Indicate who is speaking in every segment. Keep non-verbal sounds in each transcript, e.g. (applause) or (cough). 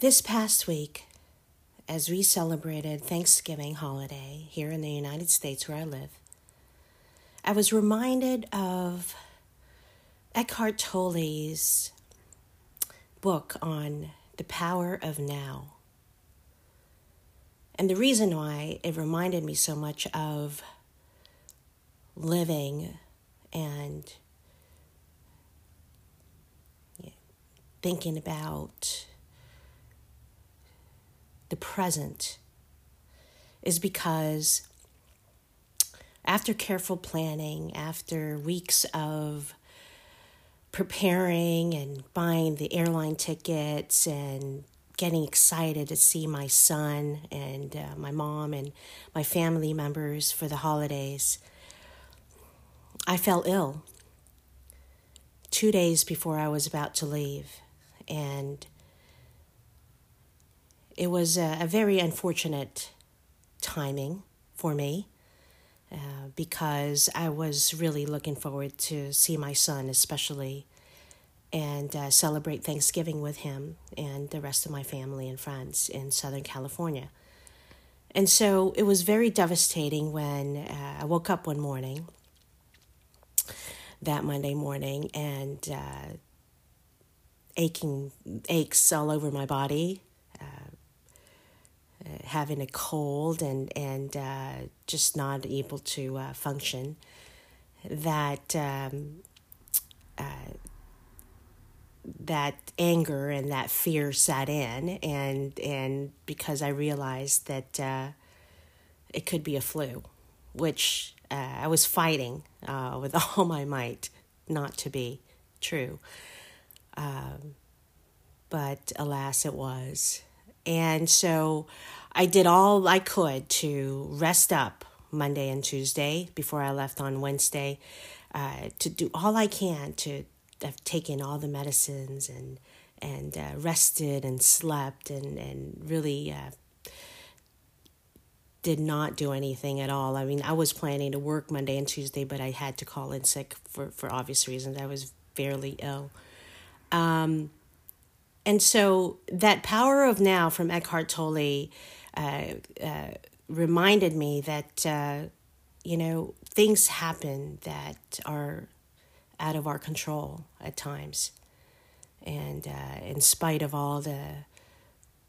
Speaker 1: This past week, as we celebrated Thanksgiving holiday here in the United States where I live, I was reminded of Eckhart Tolle's book on the power of now. And the reason why it reminded me so much of living and thinking about the present is because after careful planning, after weeks of preparing and buying the airline tickets and getting excited to see my son and uh, my mom and my family members for the holidays, I fell ill two days before I was about to leave. And it was a, a very unfortunate timing for me uh, because I was really looking forward to see my son, especially, and uh, celebrate Thanksgiving with him and the rest of my family and friends in Southern California. And so it was very devastating when uh, I woke up one morning, that Monday morning, and uh, aching aches all over my body having a cold and and uh, just not able to uh, function, that um, uh, that anger and that fear sat in, and and because I realized that uh, it could be a flu, which uh, I was fighting with (laughs) all my might not to be true. Um, but alas, it was. And so I did all I could to rest up Monday and Tuesday before I left on Wednesday, uh, to do all I can to have taken all the medicines and and uh, rested and slept and and really uh, did not do anything at all. I mean, I was planning to work Monday and Tuesday, but I had to call in sick for for obvious reasons. I was fairly ill. Um, and so that power of now from Eckhart Tolle uh, uh, reminded me that, uh, you know, things happen that are out of our control at times. And uh, in spite of all the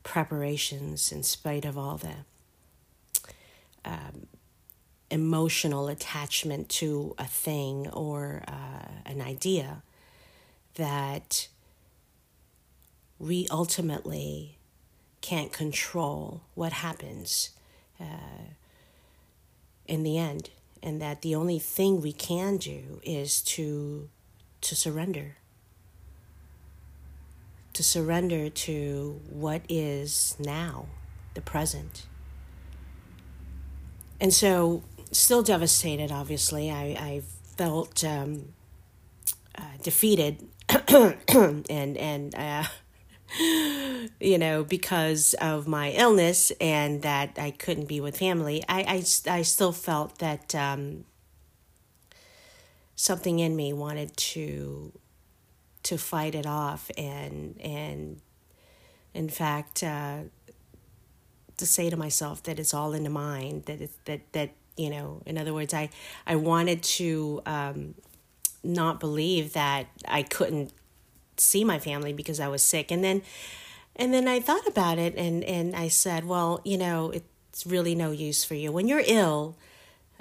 Speaker 1: preparations, in spite of all the um, emotional attachment to a thing or uh, an idea, that we ultimately can't control what happens uh, in the end, and that the only thing we can do is to to surrender. To surrender to what is now, the present. And so, still devastated, obviously. I, I felt um, uh, defeated (clears throat) and, and uh, you know, because of my illness and that I couldn't be with family, I, I, I still felt that um, something in me wanted to to fight it off and and in fact uh, to say to myself that it's all in the mind that it, that that you know in other words I I wanted to um, not believe that I couldn't see my family because I was sick. And then and then I thought about it and and I said, well, you know, it's really no use for you. When you're ill,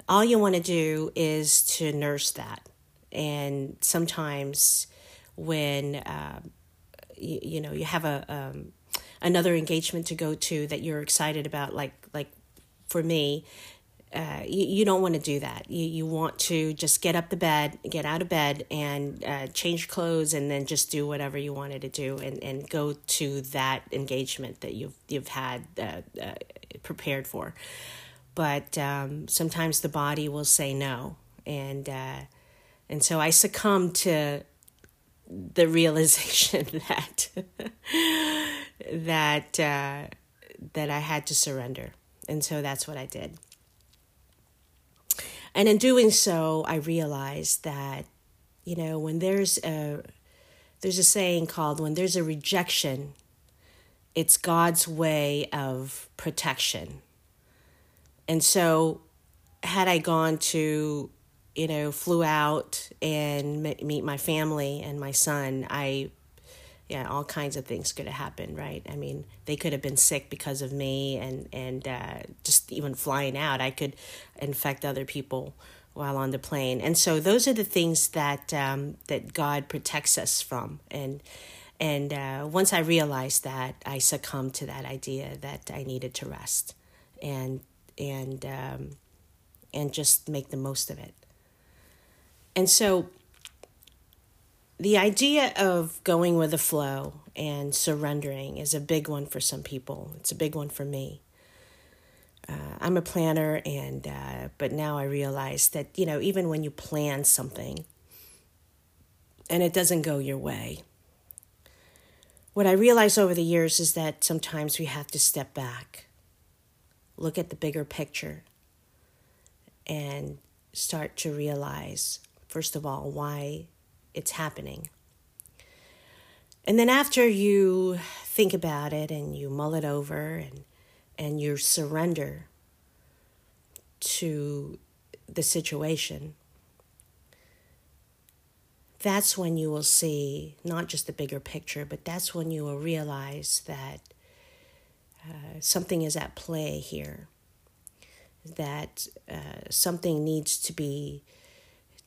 Speaker 1: all you want to do is to nurse that. And sometimes when uh, you, you, know you have a um, another engagement to go to that you're excited about, like like for me, uh, you, you don't want to do that. You, you want to just get up the bed, get out of bed, and uh, change clothes, and then just do whatever you wanted to do, and, and go to that engagement that you've you've had uh, uh, prepared for. But um, sometimes the body will say no, and uh, and so I succumbed to the realization (laughs) that that uh, that I had to surrender, and so that's what I did. And in doing so, I realized that, you know, when there's a there's a saying called when there's a rejection, it's God's way of protection. And so, had I gone to, you know, flew out and meet my family and my son, I, yeah, all kinds of things could have happened, right? I mean, they could have been sick because of me, and and uh, just even flying out, I could infect other people while on the plane. And so, those are the things that um, that God protects us from, and and uh, once I realized that, I succumbed to that idea that I needed to rest and and um, and just make the most of it. And so the idea of going with the flow and surrendering is a big one for some people. It's a big one for me. Uh, I'm a planner, and uh, but now I realize that you know even when you plan something and it doesn't go your way, what I realize over the years is that sometimes we have to step back, look at the bigger picture, and start to realize, first of all, why it's happening. And then after you think about it and you mull it over and, and you surrender to the situation, that's when you will see not just the bigger picture, but that's when you will realize that uh, something is at play here, that uh, something needs to be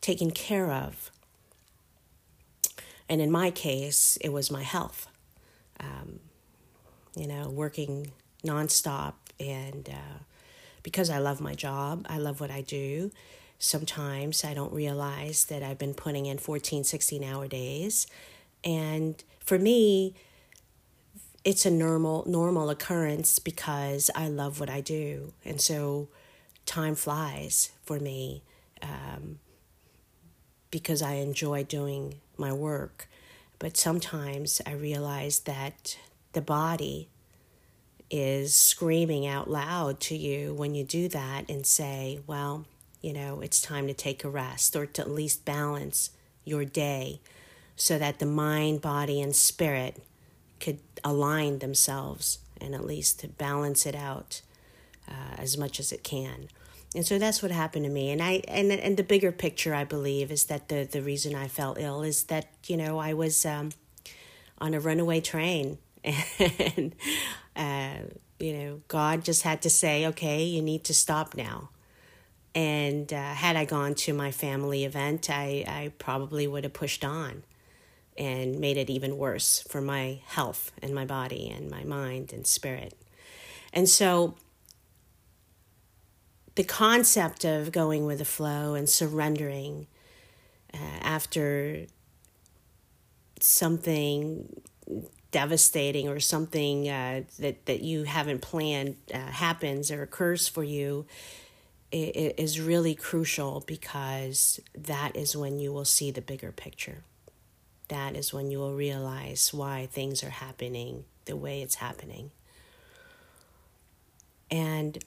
Speaker 1: taken care of. And in my case, it was my health. Um, you know, working nonstop, and uh, because I love my job, I love what I do Sometimes I don't realize that I've been putting in 14, 16 hour days. And for me, it's a normal normal occurrence because I love what I do. And so time flies for me um, because I enjoy doing my work. But sometimes I realize that the body is screaming out loud to you when you do that and say, well, you know, it's time to take a rest or to at least balance your day so that the mind, body, and spirit could align themselves and at least balance it out uh, as much as it can. And so that's what happened to me. And I and and the bigger picture, I believe, is that the the reason I felt ill is that you know I was um, on a runaway train, (laughs) and uh, you know God just had to say, okay, you need to stop now. And uh, had I gone to my family event, I, I probably would have pushed on and made it even worse for my health and my body and my mind and spirit. And so the concept of going with the flow and surrendering uh, after something devastating or something uh, that, that you haven't planned uh, happens or occurs for you is really crucial because that is when you will see the bigger picture. That is when you will realize why things are happening the way it's happening. And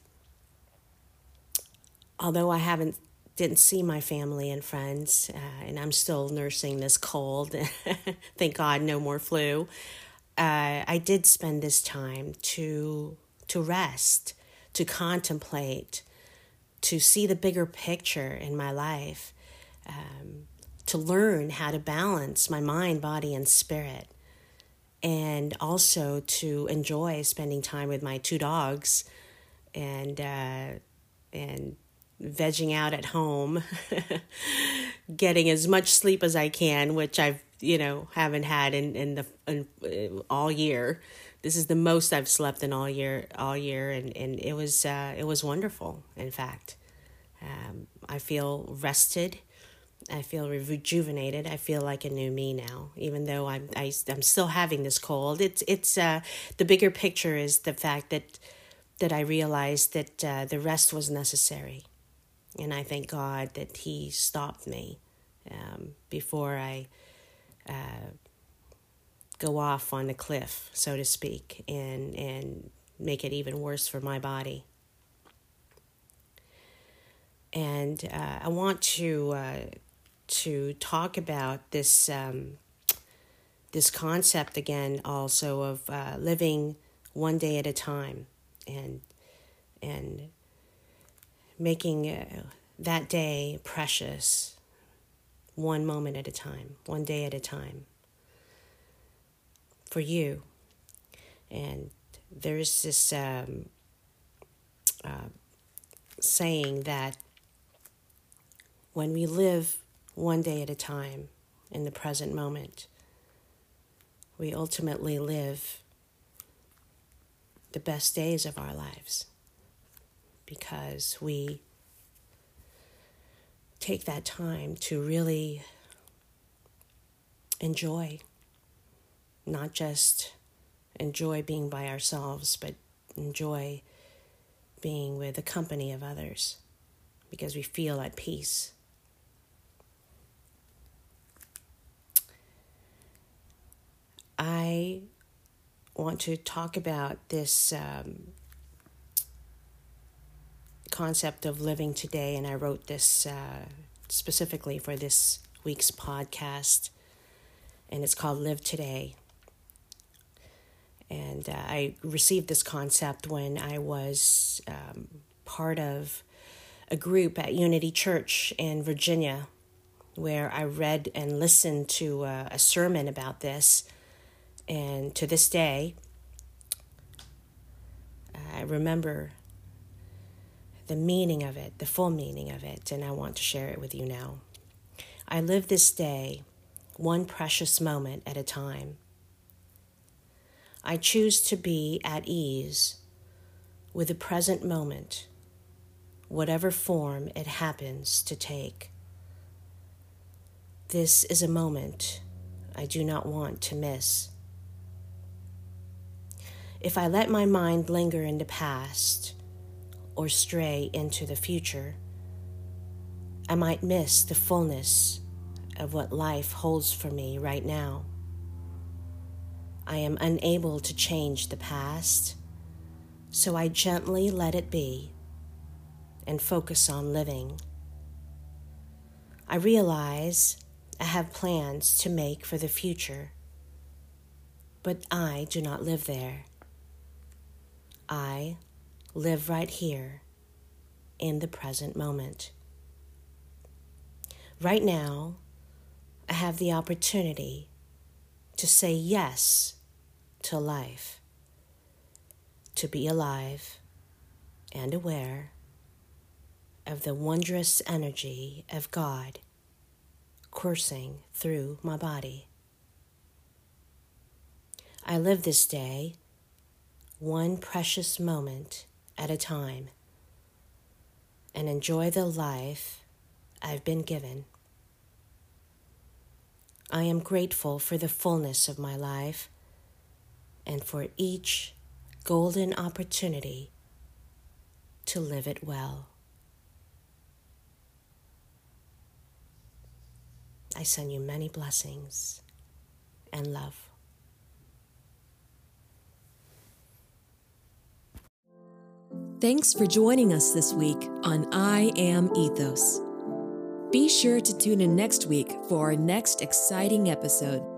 Speaker 1: although I haven't didn't see my family and friends, uh, and I'm still nursing this cold. (laughs) Thank God, no more flu. Uh, I did spend this time to to rest, to contemplate, to see the bigger picture in my life, um, to learn how to balance my mind, body, and spirit, and also to enjoy spending time with my two dogs and uh, and vegging out at home, (laughs) getting as much sleep as I can, which I've you know haven't had in in the in, uh, all year. This is the most I've slept in all year all year and and it was uh, it was wonderful in fact. Um, I feel rested. I feel rejuvenated. I feel like a new me now even though I'm I, am i am still having this cold. It's it's uh, the bigger picture is the fact that that I realized that uh, the rest was necessary and I thank God that he stopped me um, before I uh, go off on the cliff, so to speak, and and make it even worse for my body. And uh, I want to uh, to talk about this um, this concept again, also of uh, living one day at a time and and making uh, that day precious one moment at a time, one day at a time for you. And there's this um, uh, saying that when we live one day at a time in the present moment, we ultimately live the best days of our lives because we take that time to really enjoy, not just enjoy being by ourselves, but enjoy being with the company of others because we feel at peace. I want to talk about this um, concept of living today, and I wrote this uh, specifically for this week's podcast, and it's called Live Today. And uh, I received this concept when I was um, part of a group at Unity Church in Virginia, where I read and listened to uh, a sermon about this. And to this day, I remember the meaning of it, the full meaning of it, and I want to share it with you now. I live this day one precious moment at a time. I choose to be at ease with the present moment, whatever form it happens to take. This is a moment I do not want to miss. If I let my mind linger in the past or stray into the future, I might miss the fullness of what life holds for me right now. I am unable to change the past, so I gently let it be and focus on living. I realize I have plans to make for the future, but I do not live there. I live right here in the present moment. Right now, I have the opportunity to say yes to life, to be alive and aware of the wondrous energy of God coursing through my body. I live this day one precious moment at a time and enjoy the life I've been given. I am grateful for the fullness of my life and for each golden opportunity to live it well. I send you many blessings and love.
Speaker 2: Thanks for joining us this week on I Am Ethos. Be sure to tune in next week for our next exciting episode.